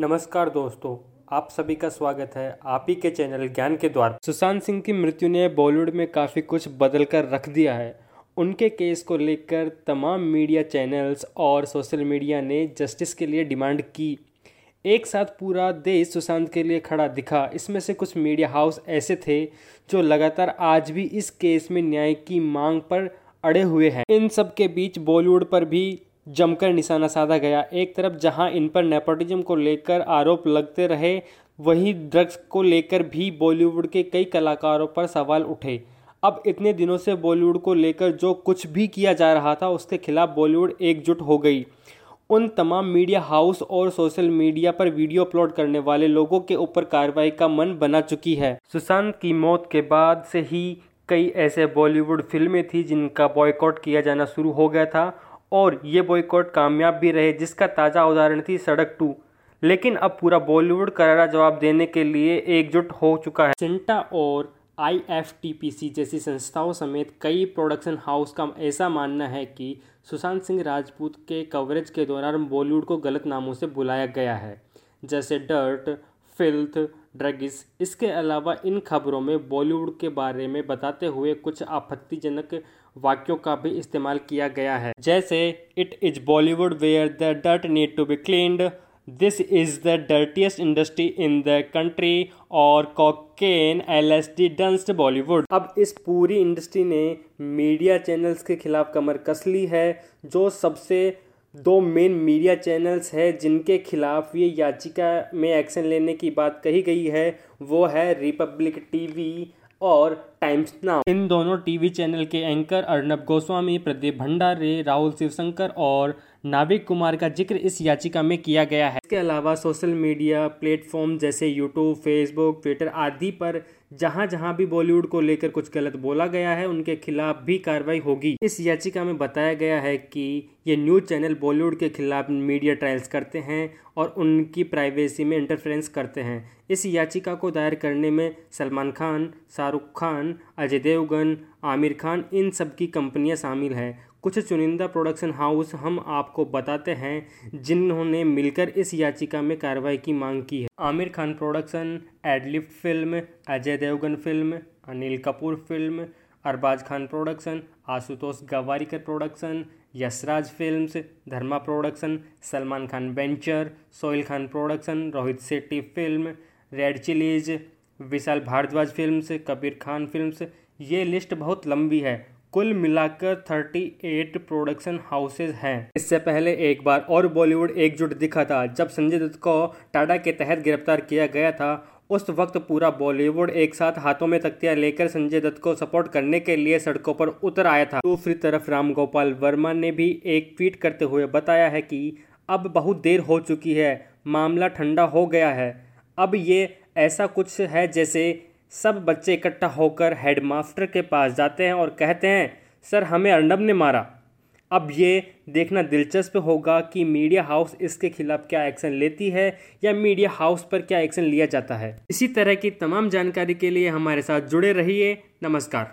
नमस्कार दोस्तों, आप सभी का स्वागत है आप ही के चैनल ज्ञान के द्वार सुशांत सिंह की मृत्यु ने बॉलीवुड में काफ़ी कुछ बदल कर रख दिया है। उनके केस को लेकर तमाम मीडिया चैनल्स और सोशल मीडिया ने जस्टिस के लिए डिमांड की। एक साथ पूरा देश सुशांत के लिए खड़ा दिखा। इसमें से कुछ मीडिया हाउस ऐसे थे जो लगातार आज भी इस केस में न्याय की मांग पर अड़े हुए हैं। इन सब के बीच बॉलीवुड पर भी जमकर निशाना साधा गया। एक तरफ़ जहाँ इन पर नेपोटिज्म को लेकर आरोप लगते रहे, वहीं ड्रग्स को लेकर भी बॉलीवुड के कई कलाकारों पर सवाल उठे। अब इतने दिनों से बॉलीवुड को लेकर जो कुछ भी किया जा रहा था, उसके खिलाफ बॉलीवुड एकजुट हो गई। उन तमाम मीडिया हाउस और सोशल मीडिया पर वीडियो अपलोड करने वाले लोगों के ऊपर कार्रवाई का मन बना चुकी है। सुशांत की मौत के बाद से ही कई ऐसे बॉलीवुड फ़िल्में थी जिनका बॉयकॉट किया जाना शुरू हो गया था और ये बॉयकॉट कामयाब भी रहे, जिसका ताज़ा उदाहरण थी सड़क टू। लेकिन अब पूरा बॉलीवुड करारा जवाब देने के लिए एकजुट हो चुका है। सिंटा और आईएफटीपीसी जैसी संस्थाओं समेत कई प्रोडक्शन हाउस का ऐसा मानना है कि सुशांत सिंह राजपूत के कवरेज के दौरान बॉलीवुड को गलत नामों से बुलाया गया है। जैसे डर्ट फिल्थ ड्रगिस इसके अलावा इन खबरों में बॉलीवुड के बारे में बताते हुए कुछ आपत्तिजनक वाक्यों का भी इस्तेमाल किया गया है। जैसे it is Bollywood where the dirt need to be cleaned this is the dirtiest industry in the country और कॉकेन एल एस डी डंस्ट बॉलीवुड अब इस पूरी इंडस्ट्री ने मीडिया चैनल्स के खिलाफ कमर कस ली है, जो सबसे दो मेन मीडिया चैनल्स हैं, जिनके खिलाफ ये याचिका में एक्शन लेने की बात कही गई है, वो है रिपब्लिक टीवी और टाइम्स नाउ इन दोनों टीवी चैनल के एंकर अर्नब गोस्वामी, प्रदीप भंडारे, राहुल शिवशंकर और नाविक कुमार का ज़िक्र इस याचिका में किया गया है। इसके अलावा सोशल मीडिया प्लेटफॉर्म जैसे यूट्यूब फेसबुक ट्विटर आदि पर जहाँ जहाँ भी बॉलीवुड को लेकर कुछ गलत बोला गया है, उनके खिलाफ भी कार्रवाई होगी। इस याचिका में बताया गया है कि ये न्यूज़ चैनल बॉलीवुड के खिलाफ मीडिया ट्रायल्स करते हैं और उनकी प्राइवेसी में इंटरफेरेंस करते हैं। इस याचिका को दायर करने में सलमान खान, शाहरुख खान, अजय देवगन, आमिर खान इन सब की कंपनियाँ शामिल हैं। कुछ चुनिंदा प्रोडक्शन हाउस हम आपको बताते हैं, जिन्होंने मिलकर इस याचिका में कार्रवाई की मांग की है। Aamir Khan production एडलिफ्ट film Ajay Devgn film Anil Kapoor film Arbaaz Khan production Ashutosh Gowariker production Yash Raj films Dharma production Salman Khan venture Sohail Khan production Rohit Shetty film Red Chillies Vishal Bhardwaj films Kabir Khan films ये list बहुत लंबी है। कुल मिलाकर 38 production houses हैं। इससे पहले एक बार और बॉलीवुड एकजुट दिखा था। जब संजय दत्त को टाटा के तहत गिरफ़्तार किया गया था, उस वक्त पूरा बॉलीवुड एक साथ हाथों में तख्तियाँ लेकर संजय दत्त को सपोर्ट करने के लिए सड़कों पर उतर आया था। दूसरी तरफ़ राम गोपाल वर्मा ने भी एक ट्वीट करते हुए बताया है कि अब बहुत देर हो चुकी है, मामला ठंडा हो गया है। अब ये ऐसा कुछ है जैसे सब बच्चे इकट्ठा होकर हेडमास्टर के पास जाते हैं और कहते हैं, सर, हमें अर्नब ने मारा। अब ये देखना दिलचस्प होगा कि मीडिया हाउस इसके खिलाफ क्या एक्शन लेती है या मीडिया हाउस पर क्या एक्शन लिया जाता है। इसी तरह की तमाम जानकारी के लिए हमारे साथ जुड़े रहिए। नमस्कार।